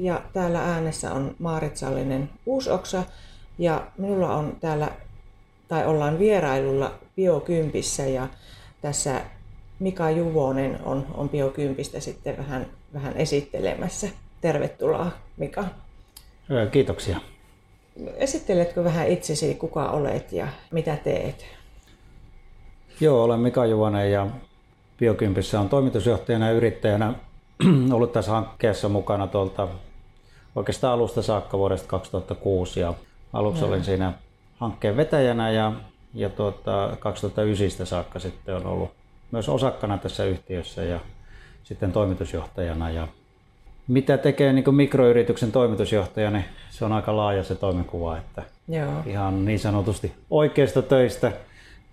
ja täällä äänessä on Maarit Sallinen Uusoksa ja minulla on täällä, tai ollaan vierailulla Biokympissä ja tässä Mika Juvonen on, on Biokympistä sitten vähän, vähän esittelemässä. Tervetuloa Mika. Kiitoksia. Esitteletkö vähän itsesi, kuka olet ja mitä teet? Joo, olen Mika Juvonen ja Biokympissä on toimitusjohtajana ja yrittäjänä ollut tässä hankkeessa mukana tuolta oikeastaan alusta saakka vuodesta 2006 ja aluksi olin siinä hankkeen vetäjänä ja, ja tuota, 2009 saakka sitten on ollut myös osakkana tässä yhtiössä ja sitten toimitusjohtajana. Ja mitä tekee niin mikroyrityksen toimitusjohtaja, niin se on aika laaja se toimenkuva, että Joo. ihan niin sanotusti oikeista töistä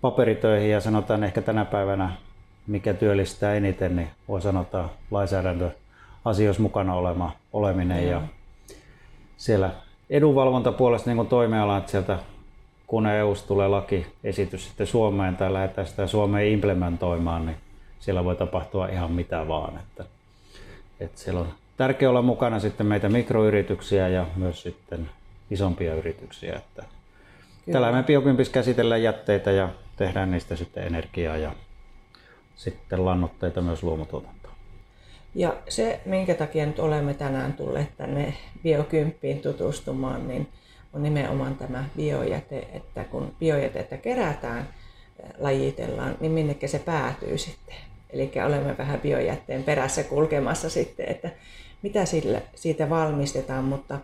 paperitöihin ja sanotaan ehkä tänä päivänä mikä työllistää eniten, niin voi sanota lainsäädäntö asioissa mukana olema, oleminen Joo. ja siellä edunvalvontapuolesta niin toimiala, että sieltä kun eu tulee lakiesitys sitten Suomeen tai lähdetään sitä Suomeen implementoimaan, niin siellä voi tapahtua ihan mitä vaan. Että, että siellä on tärkeää olla mukana sitten meitä mikroyrityksiä ja myös sitten isompia yrityksiä. Että tällä me Biokympis käsitellään jätteitä ja tehdään niistä sitten energiaa ja sitten lannoitteita myös luomutuotantoon. Ja se, minkä takia nyt olemme tänään tulleet tänne biokymppiin tutustumaan, niin on nimenomaan tämä biojäte, että kun biojätettä kerätään, lajitellaan, niin minnekä se päätyy sitten. Eli olemme vähän biojätteen perässä kulkemassa sitten, että mitä sillä, siitä valmistetaan, mutta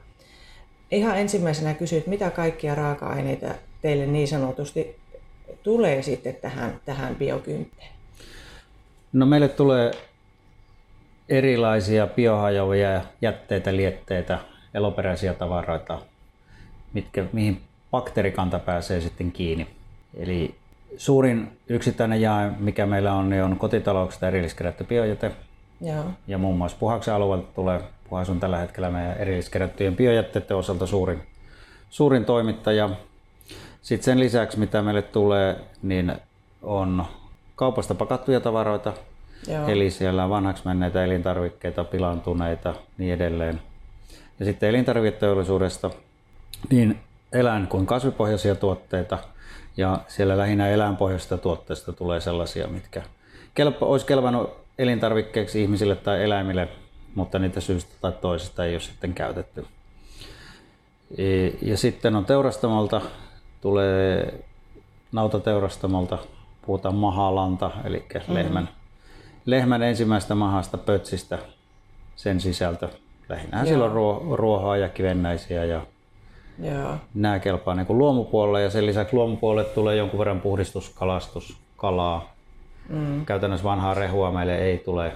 ihan ensimmäisenä kysyt, mitä kaikkia raaka-aineita teille niin sanotusti tulee sitten tähän, tähän biokymppeen? No meille tulee erilaisia biohajoavia jätteitä, lietteitä, eloperäisiä tavaroita, mitkä, mihin bakteerikanta pääsee sitten kiinni. Eli suurin yksittäinen jae, mikä meillä on, niin on kotitalouksista erilliskerätty biojäte. Joo. Ja muun muassa Puhaksen alueelta tulee, Puhas on tällä hetkellä meidän erilliskerättyjen biojätteiden osalta suurin, suurin toimittaja. Sitten sen lisäksi, mitä meille tulee, niin on kaupasta pakattuja tavaroita, Joo. Eli siellä vanhaksi menneitä elintarvikkeita, pilantuneita niin edelleen. Ja sitten elintarviketeollisuudesta niin eläin- kuin kasvipohjaisia tuotteita. Ja siellä lähinnä eläinpohjaisista tuotteista tulee sellaisia, mitkä kelpa, olisi kelvannut elintarvikkeeksi ihmisille tai eläimille, mutta niitä syystä tai toisesta ei ole sitten käytetty. E, ja sitten on teurastamolta, tulee nautateurastamolta, puhutaan mahalanta, eli mm-hmm. Lehmän ensimmäistä mahasta pötsistä sen sisältö. Lähinnä silloin ruo- ruohoa ja kivennäisiä ja Joo. nämä kelpaa niin luomupuolelle ja sen lisäksi luomupuolelle tulee jonkun verran puhdistus, kalastus, kalaa. Mm. Käytännössä vanhaa rehua meille ei tule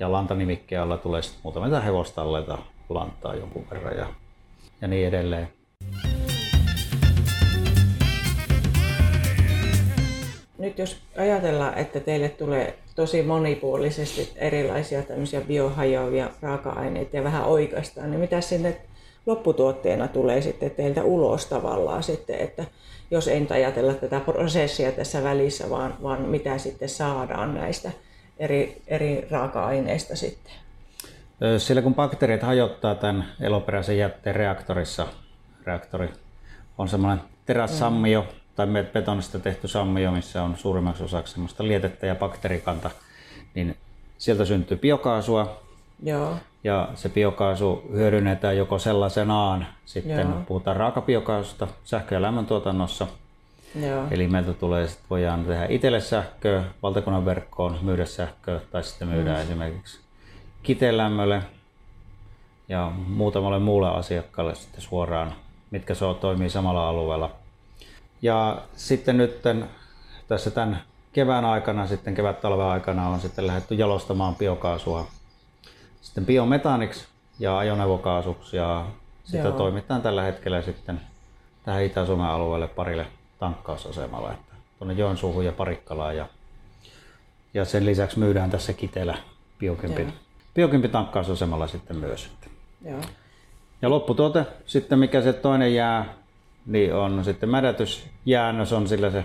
ja lantanimikkeen alla tulee sitten muutamia hevostalleita lantaa jonkun verran ja, ja niin edelleen. Nyt jos ajatellaan, että teille tulee tosi monipuolisesti erilaisia tämmöisiä biohajoavia raaka-aineita ja vähän oikeastaan, niin mitä sinne lopputuotteena tulee sitten teiltä ulos tavallaan sitten, että jos ei nyt ajatella tätä prosessia tässä välissä, vaan, vaan mitä sitten saadaan näistä eri, eri raaka-aineista sitten? Sillä kun bakteerit hajottaa tämän eloperäisen jätteen reaktorissa, reaktori on semmoinen terässammio, mm tai betonista tehty sammio, missä on suurimmaksi osaksi semmoista lietettä ja bakteerikanta, niin sieltä syntyy biokaasua. Joo. Ja se biokaasu hyödynnetään joko sellaisenaan, sitten Joo. puhutaan raakabiokaasusta sähkö- ja lämmöntuotannossa. Joo. Eli meiltä tulee, sit voidaan tehdä itselle sähköä, valtakunnan verkkoon myydä sähköä tai sitten myydään mm. esimerkiksi kitelämmölle ja muutamalle muulle asiakkaalle sitten suoraan, mitkä so, toimii samalla alueella ja sitten nyt tässä tämän kevään aikana, sitten kevät-talven aikana on sitten lähdetty jalostamaan biokaasua sitten biometaaniksi ja ajoneuvokaasuksi ja Sitä Joo. toimitaan tällä hetkellä sitten tähän Itä-Suomen alueelle parille tankkausasemalle, että tuonne Joensuuhun ja Parikkalaan ja, ja sen lisäksi myydään tässä Kiteellä biokympin, biokympin tankkausasemalla sitten myös. Joo. Ja lopputuote sitten, mikä se toinen jää, niin on sitten mädätysjäännös, on sillä se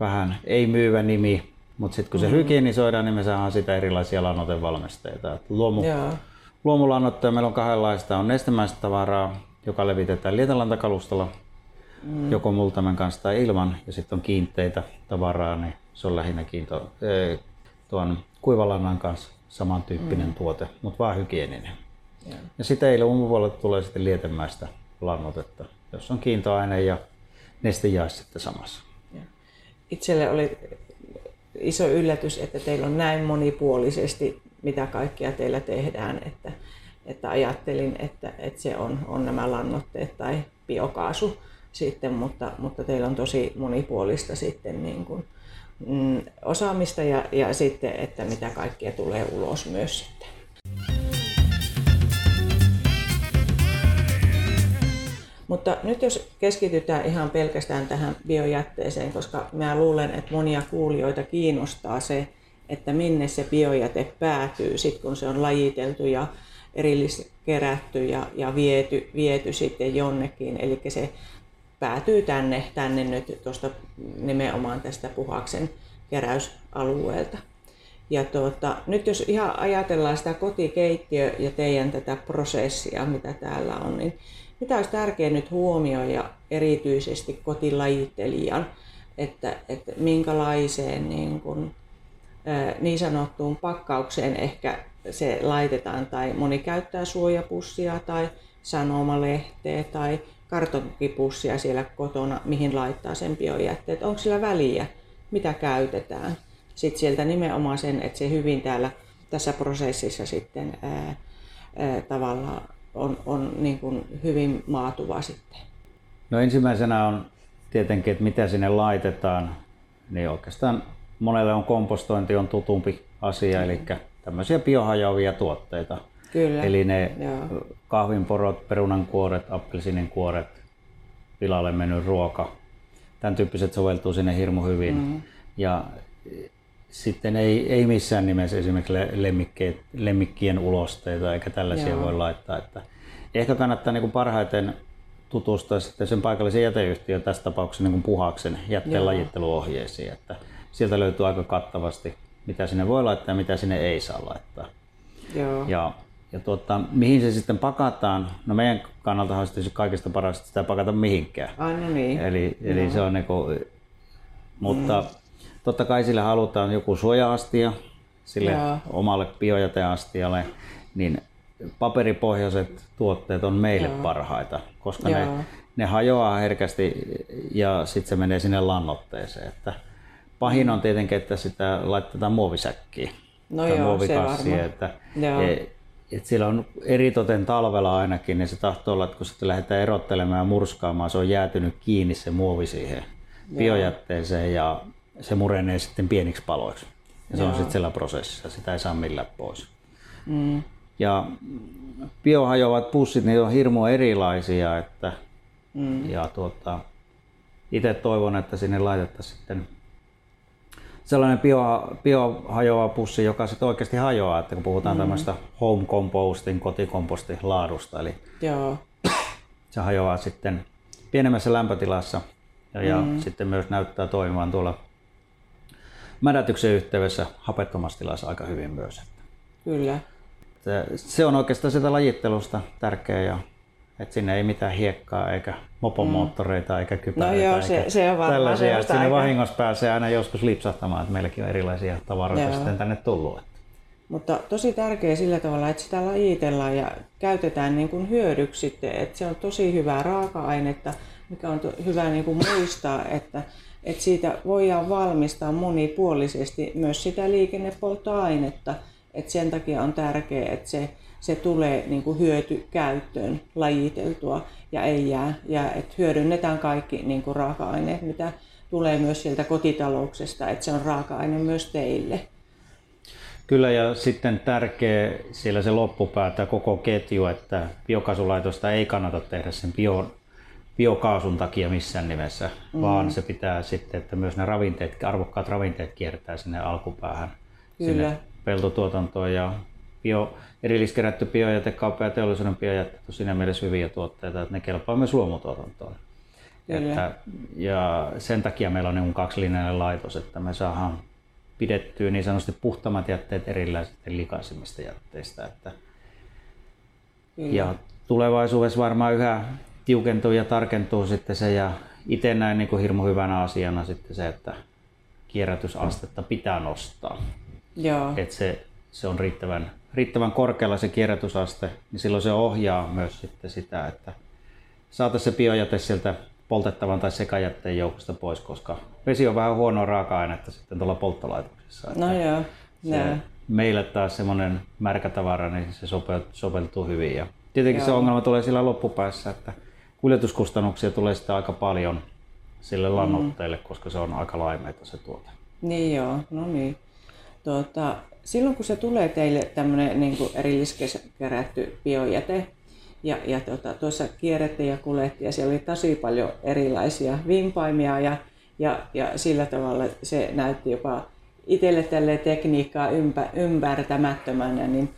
vähän ei myyvä nimi, mutta sitten kun se mm-hmm. hygienisoidaan, niin me saadaan sitä erilaisia lannoitevalmisteita. Luomu, luomulannoitteja meillä on kahdenlaista. On nestemäistä tavaraa, joka levitetään lietalantakalustolla, mm. joko multamen kanssa tai ilman. Ja sitten on kiinteitä tavaraa, niin se on lähinnä kiinto, ee, tuon kuivalannan kanssa samantyyppinen mm. tuote, mutta vaan hygieninen. Ja, ja sitten eilen luomupuolelle tulee sitten lietemäistä lannoitetta, jos on kiintoaine ja sitten samassa. Itselle oli iso yllätys, että teillä on näin monipuolisesti, mitä kaikkea teillä tehdään, että, että ajattelin, että, että se on, on nämä lannoitteet tai biokaasu sitten, mutta, mutta teillä on tosi monipuolista sitten niin kuin, mm, osaamista ja, ja sitten, että mitä kaikkea tulee ulos myös sitten. Mutta nyt jos keskitytään ihan pelkästään tähän biojätteeseen, koska mä luulen, että monia kuulijoita kiinnostaa se, että minne se biojäte päätyy sitten kun se on lajiteltu ja erillisesti kerätty ja, ja viety, viety sitten jonnekin. Eli se päätyy tänne, tänne nyt tuosta nimenomaan tästä puhaksen keräysalueelta. Ja tuota, nyt jos ihan ajatellaan sitä kotikeittiö ja teidän tätä prosessia, mitä täällä on, niin mitä olisi tärkeää nyt huomioida erityisesti kotilajittelijan, että, että minkälaiseen niin, kuin, niin sanottuun pakkaukseen ehkä se laitetaan, tai moni käyttää suojapussia tai sanomalehteä tai kartonkipussia siellä kotona, mihin laittaa sen biojätteet. Onko sillä väliä, mitä käytetään? Sitten sieltä nimenomaan sen, että se hyvin täällä tässä prosessissa sitten ää, ää, tavallaan on, on niin kuin hyvin maatuva sitten. No ensimmäisenä on tietenkin, että mitä sinne laitetaan, niin oikeastaan monelle on kompostointi on tutumpi asia, mm. eli tämmöisiä biohajoavia tuotteita. Kyllä. Eli ne Joo. kahvinporot, perunankuoret, appelsininkuoret, pilalle mennyt ruoka, tämän tyyppiset soveltuu sinne hirmu hyvin. Mm. Ja sitten ei, ei missään nimessä esimerkiksi lemmikkien ulosteita eikä tällaisia Joo. voi laittaa. Että ehkä kannattaa niin kuin parhaiten tutustua sitten sen paikallisen jäteyhtiön tässä tapauksessa niin kuin puhaksen jätteen lajitteluohjeisiin. Että sieltä löytyy aika kattavasti, mitä sinne voi laittaa ja mitä sinne ei saa laittaa. Joo. Ja, ja tuota, mihin se sitten pakataan? No meidän kannalta olisi kaikista parasta sitä pakata mihinkään. Ai no niin. Eli, eli se on niin kuin, mutta mm Totta kai sille halutaan joku suoja-astia sille Joo. omalle biojäteastialle, niin paperipohjaiset tuotteet on meille Joo. parhaita, koska ne, ne hajoaa herkästi ja sitten se menee sinne lannoitteeseen. Että pahin on tietenkin, että sitä laitetaan muovisäkkiin no tai joo, muovikassiin. Että, et, et sillä on eritoten talvella ainakin, niin se tahtoo olla, että kun sitten lähdetään erottelemaan ja murskaamaan, se on jäätynyt kiinni se muovi siihen biojätteeseen ja se murenee sitten pieniksi paloiksi. Ja se Joo. on sitten siellä prosessissa, sitä ei saa millään pois. Mm. Ja biohajoavat pussit, niin on hirmu erilaisia, että mm. ja tuota, itse toivon, että sinne laitettaisiin sitten sellainen bio, biohajoava pussi, joka sitten oikeasti hajoaa, että kun puhutaan mm. tämmöistä home composting, kotikompostin laadusta, eli Joo. se hajoaa sitten pienemmässä lämpötilassa ja, ja mm. sitten myös näyttää toimivan tuolla mädätyksen yhteydessä hapettomassa tilassa aika hyvin myös. Kyllä. Se on oikeastaan sitä lajittelusta tärkeä ja että sinne ei mitään hiekkaa eikä mopomoottoreita mm. eikä kypäreitä no joo, se, eikä se on tällaisia. Että sinne aika... vahingossa pääsee aina joskus lipsahtamaan, että meilläkin on erilaisia tavaroita joo. sitten tänne tullut. Mutta tosi tärkeä sillä tavalla, että sitä lajitellaan ja käytetään niin kuin hyödyksi sitten, että se on tosi hyvää raaka-ainetta, mikä on to, hyvä niin kuin muistaa, että että siitä voidaan valmistaa monipuolisesti myös sitä liikennepolttoainetta. Et sen takia on tärkeää, että se, se tulee niin kuin hyötykäyttöön lajiteltua ja ei jää. Ja että hyödynnetään kaikki niin kuin raaka-aineet, mitä tulee myös sieltä kotitalouksesta, että se on raaka-aine myös teille. Kyllä ja sitten tärkeä siellä se loppupäätä koko ketju, että biokaasulaitosta ei kannata tehdä sen bio, biokaasun takia missään nimessä, mm. vaan se pitää sitten, että myös ne ravinteet, arvokkaat ravinteet kiertää sinne alkupäähän, Kyllä. sinne peltotuotantoon ja bio, erilliskerätty biojäte, kauppa ja teollisuuden biojäte on siinä mielessä hyviä tuotteita, että ne kelpaa myös luomutuotantoon. Että, ja sen takia meillä on niin kaksilinjainen laitos, että me saadaan pidettyä niin sanotusti puhtamat jätteet erilaisista likaisimmista jätteistä. Että, ja tulevaisuudessa varmaan yhä tiukentuu ja tarkentuu sitten se ja itse näen niin kuin hirmu hyvänä asiana sitten se, että kierrätysastetta pitää nostaa. Joo. Että se, se on riittävän, riittävän korkealla se kierrätysaste, niin silloin se ohjaa myös sitten sitä, että saataisiin se biojäte sieltä poltettavan tai sekajätteen joukosta pois, koska vesi on vähän huonoa raaka-ainetta sitten tuolla polttolaitoksessa. No joo. Se, meille taas semmoinen märkä tavara, niin se sopeutuu hyvin. Ja tietenkin joo. se ongelma tulee sillä loppupäässä, että kuljetuskustannuksia tulee sitten aika paljon sille mm. lannoitteelle, mm. koska se on aika laimeita se tuote. Niin joo, no niin. Tuota, silloin kun se tulee teille tämmöinen niin erilliskerätty biojäte, ja, ja tuota, tuossa kierrettiin ja kuljettiin ja siellä oli tosi paljon erilaisia vimpaimia ja, ja, ja sillä tavalla se näytti jopa itselle tälle tekniikkaa ympä, ymmärtämättömänä, niin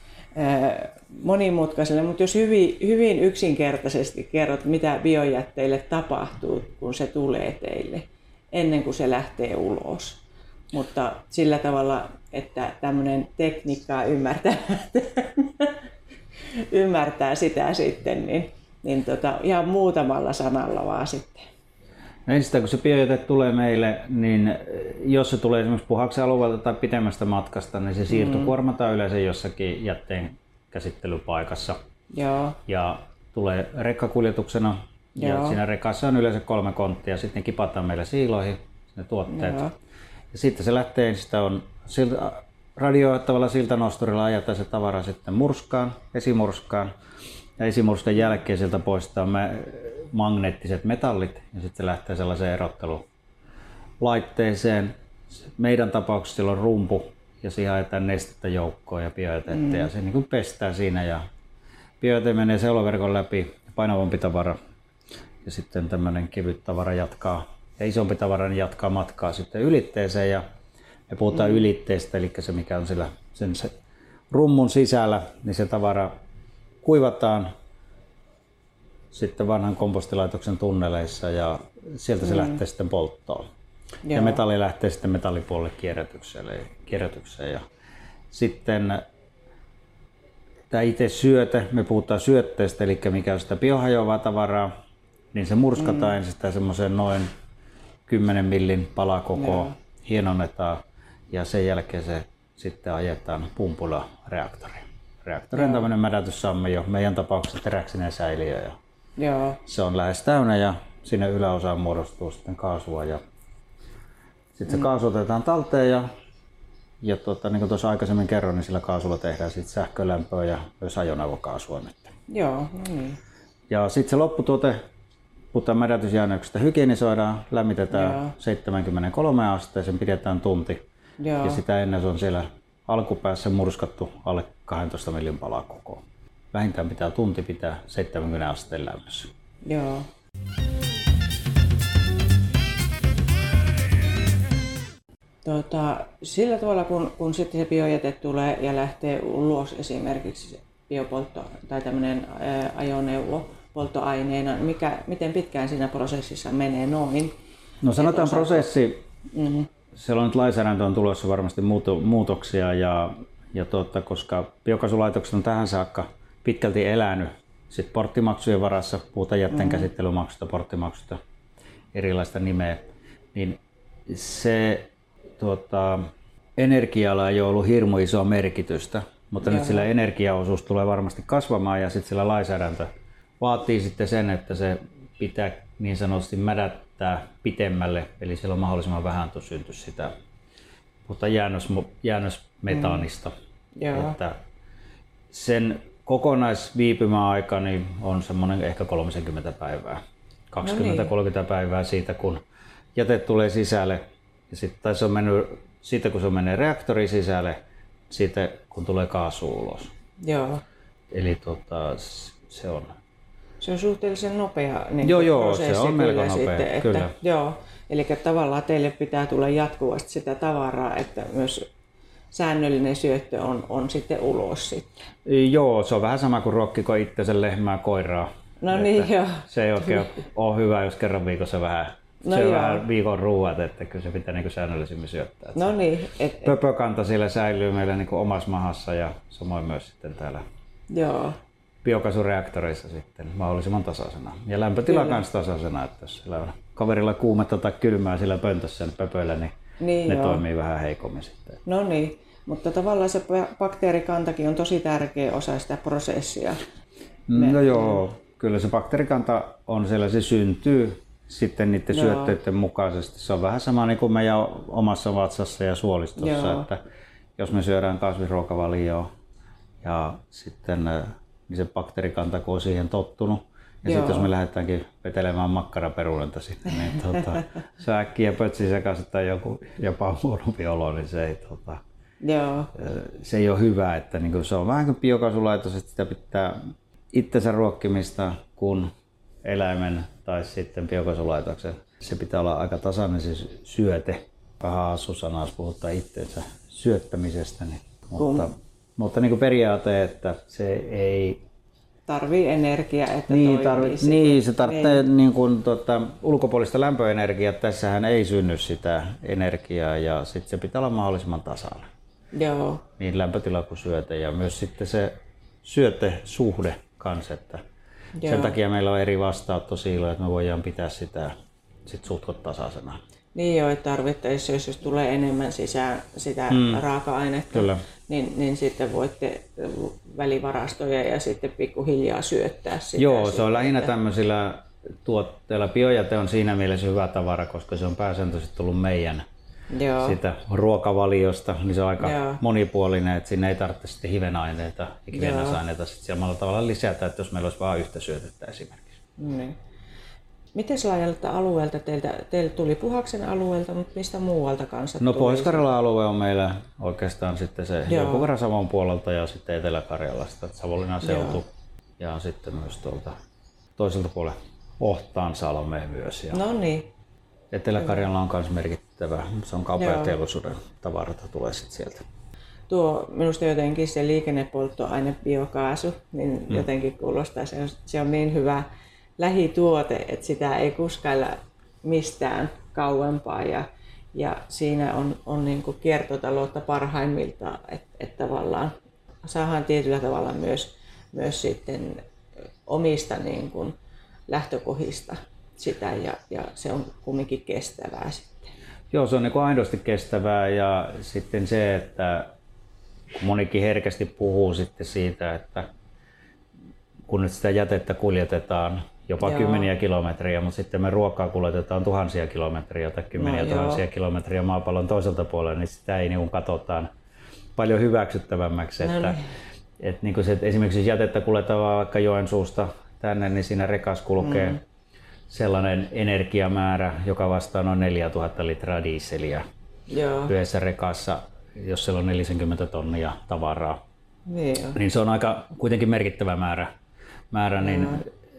monimutkaiselle, mutta jos hyvin, hyvin yksinkertaisesti kerrot, mitä biojätteille tapahtuu, kun se tulee teille, ennen kuin se lähtee ulos. Mutta sillä tavalla, että tämmöinen tekniikkaa ymmärtää, ymmärtää sitä sitten, niin, niin tota, ihan muutamalla sanalla vaan sitten. No ensin kun se biojäte tulee meille, niin jos se tulee esimerkiksi puhaksen alueelta tai pitemmästä matkasta, niin se siirtokuormataan mm. yleensä jossakin jätteen käsittelypaikassa. Joo. Ja tulee rekkakuljetuksena. Joo. Ja siinä rekassa on yleensä kolme konttia. Sitten kipataan meille siiloihin ne tuotteet. Joo. Ja sitten se lähtee, sitä on siltä, radioittavalla siltanosturilla ajetaan se tavara sitten murskaan, esimurskaan. Ja esimurskan jälkeen sieltä poistetaan me magneettiset metallit ja sitten se lähtee sellaiseen erottelulaitteeseen. Meidän tapauksessa sillä on rumpu ja siihen ajetaan nestettä joukkoon ja biojätettä mm. ja se niin kuin pestää siinä ja biojäte menee seuloverkon läpi, painavampi tavara ja sitten tämmöinen kevyt tavara jatkaa ja isompi tavara niin jatkaa matkaa sitten ylitteeseen ja me puhutaan mm. ylitteestä, eli se mikä on sillä sen se rummun sisällä, niin se tavara kuivataan sitten vanhan kompostilaitoksen tunneleissa ja sieltä se mm. lähtee sitten polttoon. Joo. Ja metalli lähtee sitten metallipuolelle kierrätykseen. kierrätykseen. Ja sitten tämä itse syöte, me puhutaan syötteestä, eli mikä on sitä biohajoavaa tavaraa, niin se murskataan mm. ensin semmoiseen noin 10 millin palakoko, hienonnetaan ja sen jälkeen se sitten ajetaan pumpulla reaktoriin. Reaktori on tämmöinen mädätyssamme meidän tapauksessa teräksinen säiliö ja Joo. se on lähes täynnä ja sinne yläosaan muodostuu sitten kaasua ja sitten se kaasu otetaan talteen ja, ja tuota, niin kuin tuossa aikaisemmin kerroin, niin sillä kaasulla tehdään sitten sähkölämpöä ja myös ajoneuvokaasua nyt. Joo, no niin. Ja sitten se lopputuote puhutaan mädätysjäännöksestä, hygienisoidaan, lämmitetään Joo. 73 asteeseen, pidetään tunti. Joo. Ja sitä ennen se on siellä alkupäässä murskattu alle 12 millin palaa koko. Vähintään pitää tunti pitää 70 asteen lämmössä. Joo. Tota, sillä tavalla, kun, kun sitten se biojäte tulee ja lähtee ulos esimerkiksi se biopoltto tai tämmöinen ajoneuvo polttoaineena, mikä, miten pitkään siinä prosessissa menee noin? No sanotaan prosessi, mm-hmm. siellä on nyt lainsäädäntö on tulossa varmasti muutoksia ja, ja tuota, koska biokaasulaitokset on tähän saakka pitkälti elänyt sit porttimaksujen varassa, puhutaan jätteen mm-hmm. käsittelymaksusta, porttimaksusta, erilaista nimeä, niin se tuota, energialla ei ole ollut hirmu isoa merkitystä, mutta Joo. nyt sillä energiaosuus tulee varmasti kasvamaan ja sitten sillä lainsäädäntö vaatii sitten sen, että se pitää niin sanotusti mädättää pitemmälle, eli siellä on mahdollisimman vähän synty sitä mutta jäännös, jäännösmetaanista. Mm. Että sen kokonaisviipymäaika niin on semmoinen ehkä 30 päivää. 20-30 no niin. päivää siitä, kun jäte tulee sisälle. Ja sitten se on mennyt, siitä kun se menee reaktoriin sisälle, siitä, kun tulee kaasu ulos. Joo. Eli tota, se on Se on suhteellisen nopea niin Joo, joo, prosessi se on kyllä melko nopea, sitten, että, kyllä. Joo, eli tavallaan teille pitää tulla jatkuvasti sitä tavaraa, että myös säännöllinen syöttö on, on sitten ulos sitten. Joo, se on vähän sama kuin ruokkiko itsensä lehmää koiraa. No niin, joo. Se ei oikein ole hyvä, jos kerran viikossa vähän No se on joo. vähän viikon ruuat, että kyllä se pitää niin säännöllisemmin syöttää. Että No niin, et, Pöpökanta siellä säilyy meillä niin omassa mahassa ja samoin myös sitten täällä joo. biokaasureaktoreissa sitten mahdollisimman tasaisena. Ja lämpötila kanssa tasaisena, että jos siellä on kaverilla kuumetta tai kylmää sillä pöntössä niin pöpöillä, niin, Niin ne joo. toimii vähän heikommin sitten. No niin, mutta tavallaan se ba- bakteerikantakin on tosi tärkeä osa sitä prosessia. No joo, kyllä se bakteerikanta on siellä, se syntyy sitten niiden Joo. syötteiden mukaisesti. Se on vähän sama niin kuin meidän omassa vatsassa ja suolistossa, Joo. että jos me syödään kasvisruokavalioa ja sitten äh, niin se bakteerikanta kun on siihen tottunut, ja sitten jos me lähdetäänkin vetelemään makkaraperunanta sitten, niin tota, se äkkiä pötsi sekaisin tai joku jopa huonompi olo, niin se ei, tota, Joo, se ei ole hyvä, että niin kuin se on vähän kuin biokaasulaitos, että sitä pitää itsensä ruokkimista kuin eläimen tai sitten biokaasulaitoksen. Se pitää olla aika tasainen se syöte. Vähän assusanaa, jos puhutaan itsensä syöttämisestä. Niin, mutta, mutta niin kuin periaate, että se ei tarvii energiaa, että niin, tarvi, niin, se tarvitsee niin. kuin, tota, ulkopuolista lämpöenergiaa. Tässähän ei synny sitä energiaa ja sitten se pitää olla mahdollisimman tasainen. Joo, niin lämpötila kuin syöte ja myös sitten se syötesuhde kanssa, että Joo. sen takia meillä on eri vastaanottosiiloja, että me voidaan pitää sitä sit suhtkot tasaisena. niin joo, että tarvittaessa, jos, jos tulee enemmän sisään sitä mm. raaka-ainetta, Kyllä. Niin, niin sitten voitte välivarastoja ja sitten pikkuhiljaa syöttää sitä. Joo, se on lähinnä tämmöisillä tuotteilla. Biojäte on siinä mielessä hyvä tavara, koska se on pääsääntöisesti tullut meidän Joo, sitä ruokavaliosta, niin se on aika Joo. monipuolinen, että siinä ei tarvitse sitten hivenaineita ja kivennäisaineita sitten samalla tavalla lisätä, että jos meillä olisi vain yhtä syötettä esimerkiksi. niin. Miten laajalta alueelta teiltä, teille tuli Puhaksen alueelta, mutta mistä muualta kanssa No pohjois alue on meillä oikeastaan sitten se Joo. jonkun verran Savon puolelta ja sitten Etelä-Karjalasta, Savonlinnan seutu ja sitten myös tuolta toiselta puolelta Ohtaan Salmeen myös. Ja No niin, Etelä-Karjala on myös merkittävä, se on kaupan ja teollisuuden tavarata tulee sitten sieltä. tuo minusta jotenkin se liikennepolttoaine biokaasu, niin mm. jotenkin kuulostaa, se on, se on niin hyvä lähituote, että sitä ei kuskailla mistään kauempaa ja, ja siinä on, on niin kuin kiertotaloutta parhaimmiltaan, että, että tavallaan saadaan tietyllä tavalla myös, myös sitten omista niin kuin lähtökohdista sitä ja, ja se on kumminkin kestävää sitten. Joo, se on niin aidosti kestävää ja sitten se, että kun monikin herkästi puhuu sitten siitä, että kun nyt sitä jätettä kuljetetaan jopa Joo. kymmeniä kilometriä, mutta sitten me ruokaa kuljetetaan tuhansia kilometriä tai kymmeniä No tuhansia kilometriä maapallon toiselta puolella, niin sitä ei niin katsotaan paljon hyväksyttävämmäksi. No että, niin. että niin kuin se, että esimerkiksi jätettä kuljetaan vaikka Joensuusta tänne, niin siinä rekas kulkee mm. Sellainen energiamäärä, joka vastaa noin 4000 litraa diiseliä Joo, yhdessä rekassa, jos siellä on 40 tonnia tavaraa. niin. Niin se on aika kuitenkin merkittävä määrä, määrä niin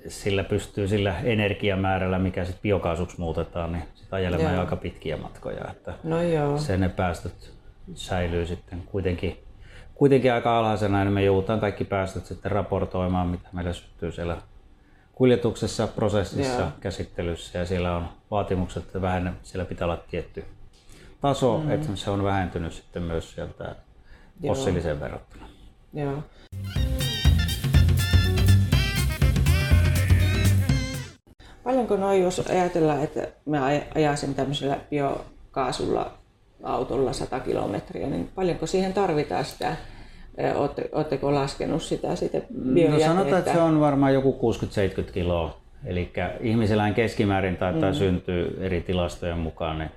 sillä pystyy sillä energiamäärällä, mikä sitten biokaasuksi muutetaan, niin sitä ajelemaan Joo. aika pitkiä matkoja. Että No joo, se ne päästöt säilyy sitten kuitenkin, kuitenkin aika alhaisena, niin me joudutaan kaikki päästöt sitten raportoimaan, mitä meillä syntyy siellä kuljetuksessa, prosessissa, Joo. käsittelyssä ja siellä on vaatimukset, että vähän, siellä pitää olla tietty taso, mm. että se on vähentynyt sitten myös sieltä fossiiliseen verrattuna. joo. Paljonko noin, jos ajatellaan, että mä aj- ajaisin tämmöisellä biokaasulla autolla 100 kilometriä, niin paljonko siihen tarvitaan sitä? Ootte, ootteko laskenut sitä, sitä No sanotaan, että se on varmaan joku 60-70 kiloa. Eli ihmisellä keskimäärin taitaa mm. syntyy eri tilastojen mukaan niin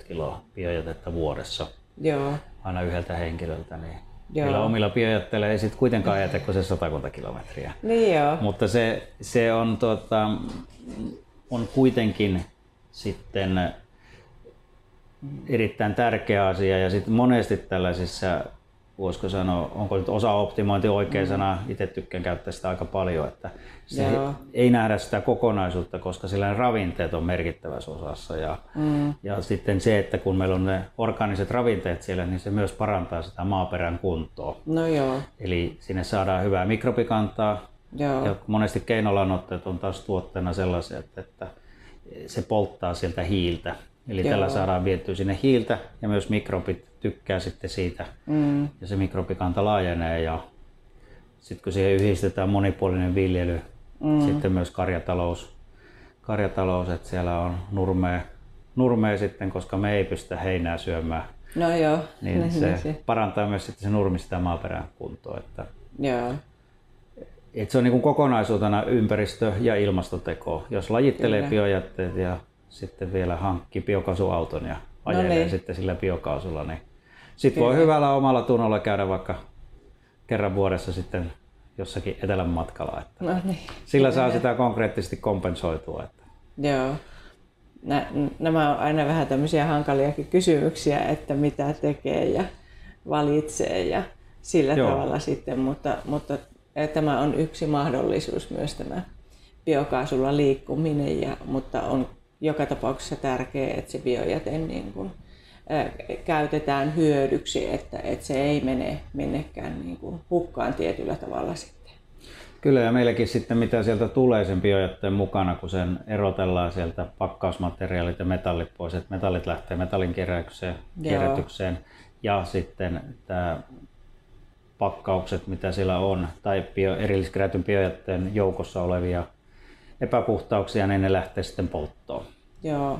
60-70 kiloa biojätettä vuodessa Joo, aina yhdeltä henkilöltä. Niin Joo. Niillä omilla biojätteillä ei sitten kuitenkaan ajata kuin se 100 kilometriä. niin joo. Mutta se, se on, tuota, on kuitenkin sitten erittäin tärkeä asia ja sitten monesti tällaisissa voisiko sanoa, onko nyt osa-optimointi oikea mm. sana, itse tykkään käyttää sitä aika paljon, että se Joo. ei nähdä sitä kokonaisuutta, koska sillä ravinteet on merkittävässä osassa ja, mm. ja sitten se, että kun meillä on ne orgaaniset ravinteet siellä, niin se myös parantaa sitä maaperän kuntoa. No joo. Eli sinne saadaan hyvää mikrobikantaa joo. ja monesti keinolannoitteet on taas tuotteena sellaisia, että, että se polttaa sieltä hiiltä. Eli Joo. tällä saadaan vietyä sinne hiiltä ja myös mikrobit tykkää sitten siitä mm. ja se mikrobikanta laajenee ja sitten kun siihen yhdistetään monipuolinen viljely, mm. sitten myös karjatalous, karjatalous, että siellä on nurmea, nurmea sitten, koska me ei pystytä heinää syömään. No joo. Niin, niin se, se parantaa myös sitten se nurmista ja maaperän kuntoa. Että, joo. Että se on niin kokonaisuutena ympäristö- ja ilmastoteko. Jos lajittelee Kyllä. biojätteet ja sitten vielä hankki biokaasuauton ja no ajelee no niin. sitten sillä biokaasulla, niin sitten voi hyvällä omalla tunnolla käydä vaikka kerran vuodessa sitten jossakin etelän matkalla. Että no niin. Sillä saa sitä konkreettisesti kompensoitua. Että. Joo. Nämä on aina vähän tämmöisiä hankaliakin kysymyksiä, että mitä tekee ja valitsee ja sillä Joo. tavalla sitten, mutta, mutta tämä on yksi mahdollisuus myös tämä biokaasulla liikkuminen, ja, mutta on joka tapauksessa tärkeää, että se biojäte niin kuin, käytetään hyödyksi, että, että se ei mene minnekään niin kuin hukkaan tietyllä tavalla sitten. Kyllä ja meilläkin sitten mitä sieltä tulee sen biojätteen mukana, kun sen erotellaan sieltä pakkausmateriaalit ja metallit pois, että metallit lähtee metallin keräykseen, kierrätykseen ja sitten tämä pakkaukset, mitä siellä on, tai bio, erilliskerätyn biojätteen joukossa olevia epäpuhtauksia, niin ne lähtee sitten polttoon. Joo.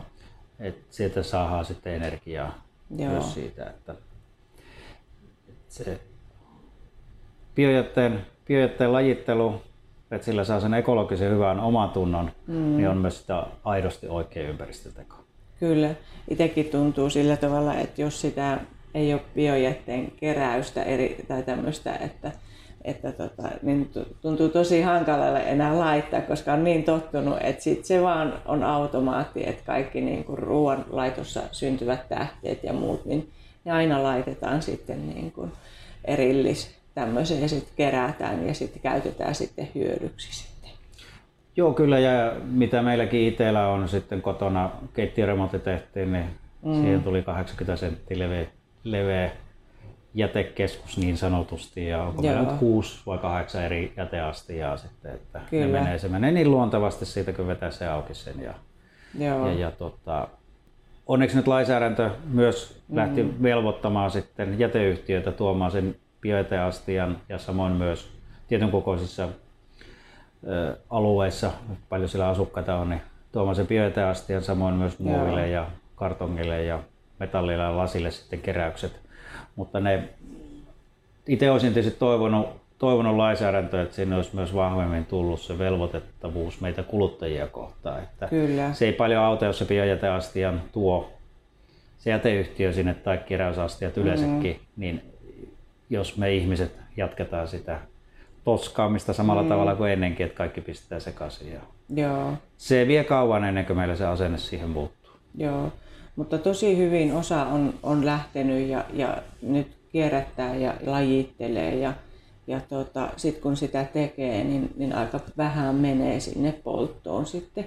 Et sieltä saadaan sitten energiaa Joo. myös siitä, että se biojätteen, biojätteen lajittelu, että sillä saa sen ekologisen hyvän omatunnon, mm. niin on myös sitä aidosti oikea ympäristöteko. Kyllä. Itsekin tuntuu sillä tavalla, että jos sitä ei ole biojätteen keräystä eri, tai tämmöistä, että, että tota, niin tuntuu tosi hankalalle enää laittaa, koska on niin tottunut, että sit se vaan on automaatti, että kaikki niin kuin ruoanlaitossa syntyvät tähteet ja muut, niin ne aina laitetaan sitten niin kuin erillis tämmöiseen ja sitten kerätään ja sitten käytetään sitten hyödyksi sitten. Joo, kyllä ja mitä meilläkin itsellä on sitten kotona keittiöremontti tehtiin, niin mm. siihen tuli 80 senttiä leveä leveä jätekeskus niin sanotusti ja onko meillä nyt kuusi vai kahdeksan eri jäteastiaa sitten, että Kyllä. ne menee, se menee niin luontevasti siitä, kun vetää se auki sen ja, Joo. ja, ja tota, onneksi nyt lainsäädäntö myös mm. lähti velvoittamaan sitten jäteyhtiöitä tuomaan sen biojäteastian ja samoin myös tietyn kokoisissa ö, alueissa, paljon siellä asukkaita on, niin tuomaan sen biojäteastian samoin myös muoville ja kartongille ja metallille ja lasille sitten keräykset. Mutta ne, itse olisin tietysti toivonut, toivonut lainsäädäntöä, että siinä olisi myös vahvemmin tullut se velvoitettavuus meitä kuluttajia kohtaan. Että Kyllä. Se ei paljon auta, jos se biojäteastian tuo se jäteyhtiö sinne tai keräysastiat yleensäkin, mm. niin jos me ihmiset jatketaan sitä toskaamista samalla mm. tavalla kuin ennenkin, että kaikki pistää sekaisin. Ja Joo. Se vie kauan ennen kuin meillä se asenne siihen muuttuu. Joo. Mutta tosi hyvin osa on, on lähtenyt ja, ja nyt kierrättää ja lajittelee ja, ja tota, sitten kun sitä tekee, niin, niin aika vähän menee sinne polttoon sitten.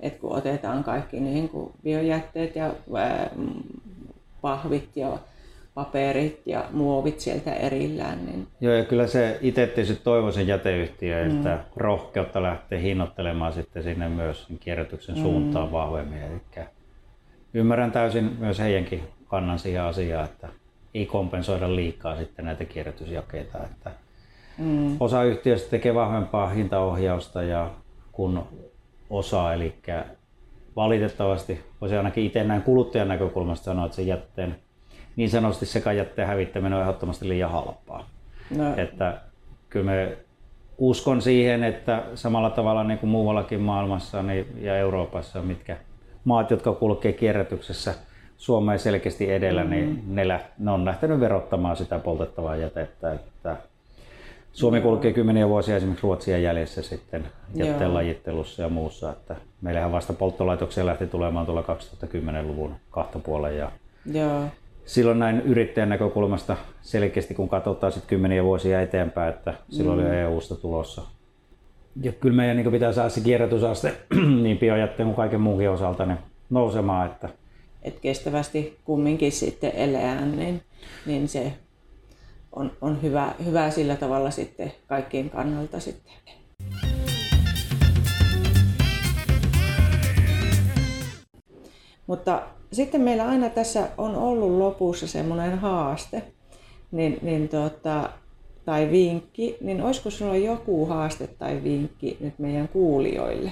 Et kun otetaan kaikki niin kuin biojätteet ja ää, pahvit ja paperit ja muovit sieltä erillään. Niin... Joo, ja kyllä se itse tietysti toivoisin jäteyhtiö, mm. että rohkeutta lähtee hinnoittelemaan sitten sinne myös kierrätyksen mm. suuntaan vahvemmin. Eli ymmärrän täysin myös heidänkin kannan siihen asiaan, että ei kompensoida liikaa sitten näitä kierrätysjakeita. Että mm. Osa yhtiöistä tekee vahvempaa hintaohjausta ja kun osa, eli valitettavasti voisi ainakin itse näin kuluttajan näkökulmasta sanoa, että se jätteen niin sanotusti sekajätteen hävittäminen on ehdottomasti liian halpaa. No. Että kyllä me uskon siihen, että samalla tavalla niin kuin muuallakin maailmassa niin, ja Euroopassa, mitkä maat, jotka kulkee kierrätyksessä Suomeen selkeästi edellä, mm-hmm. niin ne, ne on lähtenyt verottamaan sitä poltettavaa jätettä. Että Suomi Joo. kulkee kymmeniä vuosia esimerkiksi Ruotsia jäljessä sitten jätteen lajittelussa ja muussa. Että meillähän vasta polttolaitoksia lähti tulemaan tuolla 2010-luvun kahta puolen ja Joo. silloin näin yrittäjän näkökulmasta selkeästi, kun katsotaan sitten kymmeniä vuosia eteenpäin, että silloin mm. oli EU-sta tulossa. Ja kyllä meidän niin pitää saada se kierrätysaste niin biojätteen kuin kaiken muunkin osalta niin nousemaan. Että... Et kestävästi kumminkin sitten elää, niin, niin se on, on hyvä, hyvä sillä tavalla sitten kaikkien kannalta sitten. Mutta sitten meillä aina tässä on ollut lopussa semmoinen haaste niin, niin tuota, tai vinkki, niin olisiko sinulla joku haaste tai vinkki nyt meidän kuulijoille?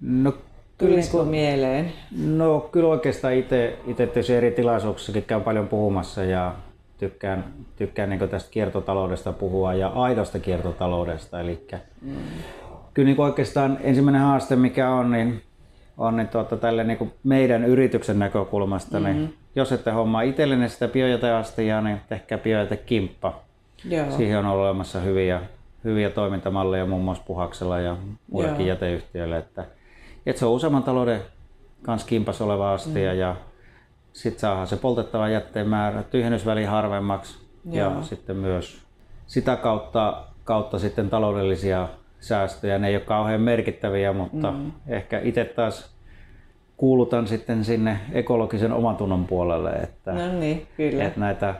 No Tulisiko mieleen? No kyllä oikeastaan itse, itse eri tilaisuuksissakin käyn paljon puhumassa ja tykkään, tykkään niin tästä kiertotaloudesta puhua ja aidosta kiertotaloudesta. Eli mm. kyllä niin oikeastaan ensimmäinen haaste mikä on, niin on niin tuota, tälle niin kuin meidän yrityksen näkökulmasta, niin mm-hmm. niin jos ette hommaa itsellenne sitä biojäteastiaa, niin tehkää biojätekimppa. Joo. Siihen on olemassa hyviä, hyviä toimintamalleja muun muassa Puhaksella ja muillakin jäteyhtiöillä, että, että se on useamman talouden kanssa kimpas oleva astia mm. ja sitten saadaan se poltettava jätteen määrä, tyhjennysväli harvemmaksi Joo. ja sitten myös sitä kautta, kautta sitten taloudellisia säästöjä. Ne ei ole kauhean merkittäviä, mutta mm. ehkä itse taas kuulutan sitten sinne ekologisen omatunnon puolelle, että, no niin, kyllä. että näitä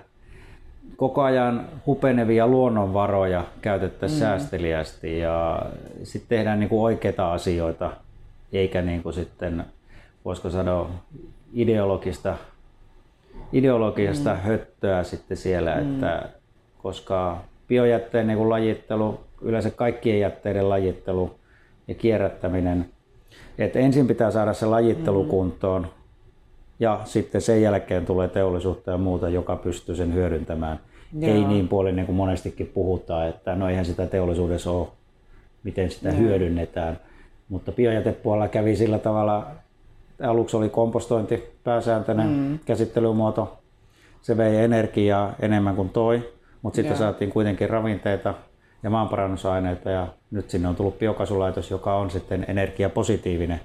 koko ajan hupenevia luonnonvaroja käytettäisiin mm. säästeliästi ja sitten tehdään niin kuin oikeita asioita, eikä niin kuin sitten, voisiko sanoa, ideologista, ideologista mm. höttöä sitten siellä, mm. että koska biojätteen niin kuin lajittelu yleensä kaikkien jätteiden lajittelu ja kierrättäminen. Et ensin pitää saada se lajittelu mm. kuntoon ja sitten sen jälkeen tulee teollisuutta ja muuta, joka pystyy sen hyödyntämään. Joo. Ei niin puolin niin kuin monestikin puhutaan, että no eihän sitä teollisuudessa ole, miten sitä Joo. hyödynnetään. Mutta biojätepuolella kävi sillä tavalla, aluksi oli kompostointi pääsääntöinen mm. käsittelymuoto. Se vei energiaa enemmän kuin toi, mutta sitten saatiin kuitenkin ravinteita ja maanparannusaineita ja nyt sinne on tullut biokaasulaitos, joka on sitten energiapositiivinen.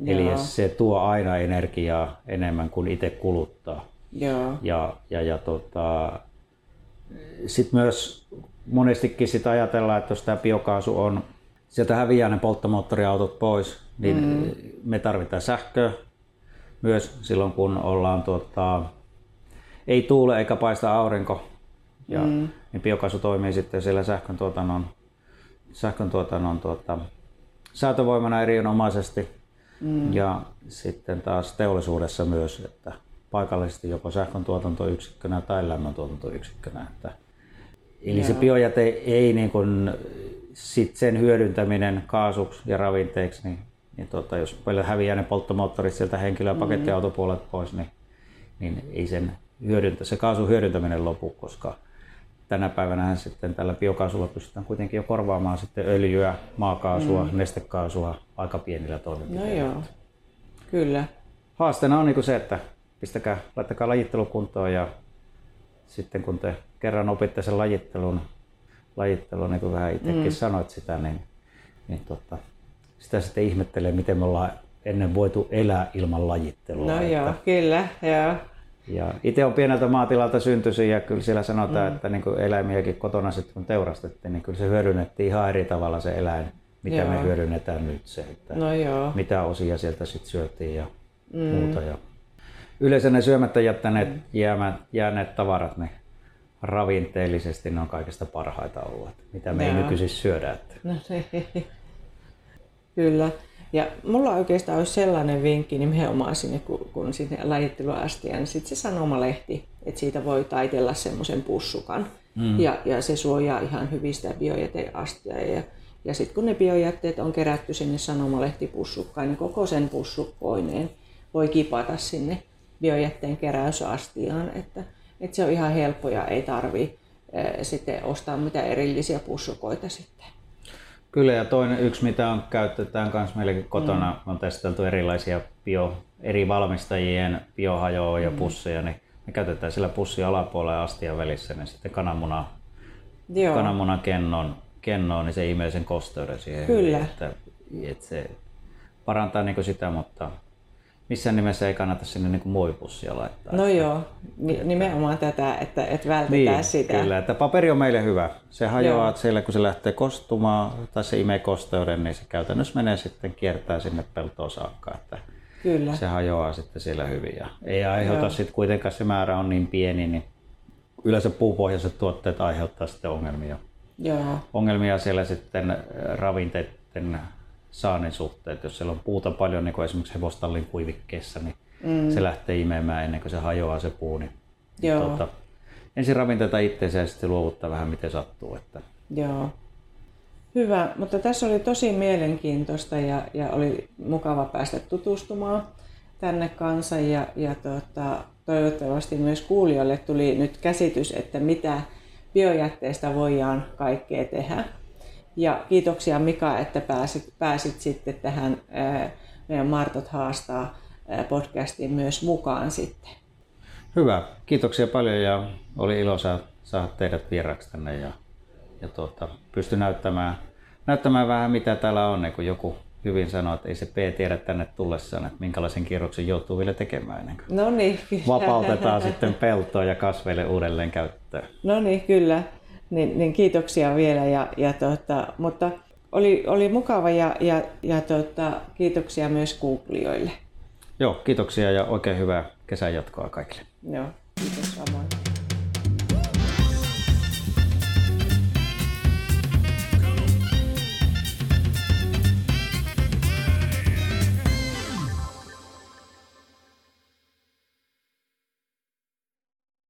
Joo. Eli se tuo aina energiaa enemmän kuin itse kuluttaa. Joo. Ja, ja, ja tota, sitten myös monestikin sit ajatellaan, että jos tämä biokaasu on, sieltä häviää ne polttomoottoriautot pois, niin mm. me tarvitaan sähköä myös silloin, kun ollaan tota, ei tuule eikä paista aurinko, ja, mm. niin biokaasu toimii sitten siellä sähköntuotannon, sähköntuotannon tuota, säätövoimana erinomaisesti. Mm. Ja sitten taas teollisuudessa myös, että paikallisesti joko sähköntuotantoyksikkönä tai lämmöntuotantoyksikkönä. Että, eli Joo. se biojäte ei niin kuin, sit sen hyödyntäminen kaasuksi ja ravinteeksi, niin, niin tota, jos paljon häviää ne polttomoottorit sieltä henkilö- ja mm. pakettiautopuolet pois, niin, niin ei sen hyödyntä, se kaasun hyödyntäminen lopu, koska tänä päivänä sitten tällä biokaasulla pystytään kuitenkin jo korvaamaan sitten öljyä, maakaasua, mm. nestekaasua aika pienillä toimenpiteillä. No joo, kyllä. Haasteena on niin se, että pistäkää, laittakaa lajittelu kuntoon ja sitten kun te kerran opitte sen lajittelun, lajittelun niin kuin vähän itsekin mm. sanoit sitä, niin, niin tota, sitä sitten ihmettelee, miten me ollaan ennen voitu elää ilman lajittelua. No että, joo, kyllä. Joo. Ja itse on pieneltä maatilalta syntyisin ja kyllä siellä sanotaan, mm. että niin kuin eläimiäkin kotona sitten kun teurastettiin, niin kyllä se hyödynnettiin ihan eri tavalla se eläin, mitä joo. me hyödynnetään nyt se, että no joo. mitä osia sieltä sitten syötiin ja mm. muuta. Ja yleensä ne syömättä jättäneet mm. jäämät, jääneet tavarat, ne ravinteellisesti ne on kaikista parhaita ollut, mitä me joo. ei nykyisin syödä. Että. No, Kyllä. Ja mulla oikeastaan olisi sellainen vinkki nimenomaan sinne, kun, kun sinne lajitteluastiaan, niin sitten se sanomalehti, että siitä voi taitella semmoisen pussukan. Mm. Ja, ja se suojaa ihan hyvin sitä biojäteastia. Ja, ja sitten kun ne biojätteet on kerätty sinne sanomalehtipussukkaan, niin koko sen pussukkoineen voi kipata sinne biojätteen keräysastiaan. Että, että se on ihan helppo ja ei tarvi sitten ostaa mitään erillisiä pussukoita sitten. Kyllä ja toinen yksi mitä on käytetään myös meilläkin kotona mm. on testeltu erilaisia bio, eri valmistajien biohajoa ja mm. pusseja, niin me käytetään sillä pussi alapuolella ja astian välissä, niin sitten kananmuna, Joo. kananmunan kennon, kennoon, niin se imee sen kosteuden siihen. Kyllä. Että, että se parantaa niin sitä, mutta missään nimessä ei kannata sinne niin muovipussia laittaa. No joo, nimenomaan tätä, että, että vältetään niin, sitä. Kyllä, että paperi on meille hyvä. Se hajoaa että siellä, kun se lähtee kostumaan tai se imee kosteuden, niin se käytännössä menee sitten kiertää sinne peltoon saakka. Että Kyllä. Se hajoaa sitten siellä hyvin. Ja ei aiheuta sitten kuitenkaan se määrä on niin pieni, niin yleensä puupohjaiset tuotteet aiheuttaa sitten ongelmia. Joo. Ongelmia siellä sitten ravinteiden saannin suhteen. Jos siellä on puuta paljon, niin kuin esimerkiksi hevostallin kuivikkeessa, niin mm. se lähtee imemään ennen kuin se hajoaa se puu. Niin Joo. Tuota, ensin ravinteita itseensä ja sitten luovuttaa vähän miten sattuu. Että... Joo. Hyvä, mutta tässä oli tosi mielenkiintoista ja, ja oli mukava päästä tutustumaan tänne kanssa ja, ja tuota, toivottavasti myös kuulijoille tuli nyt käsitys, että mitä biojätteestä voidaan kaikkea tehdä. Ja kiitoksia Mika, että pääsit, pääsit sitten tähän ää, meidän Martot haastaa podcastiin myös mukaan sitten. Hyvä, kiitoksia paljon ja oli ilo saada teidät vieraksi tänne ja, ja tuota, pysty näyttämään, näyttämään vähän mitä täällä on, niin kun joku hyvin sanoi, että ei se P tiedä tänne tullessaan, että minkälaisen kierroksen joutuu vielä tekemään ennen kuin no niin, vapautetaan sitten peltoa ja kasveille uudelleen käyttöön. No niin, kyllä. Niin, niin kiitoksia vielä, ja, ja tota, mutta oli, oli mukava ja, ja, ja tota, kiitoksia myös kuulijoille. Joo, kiitoksia ja oikein hyvää kesän jatkoa kaikille. Joo.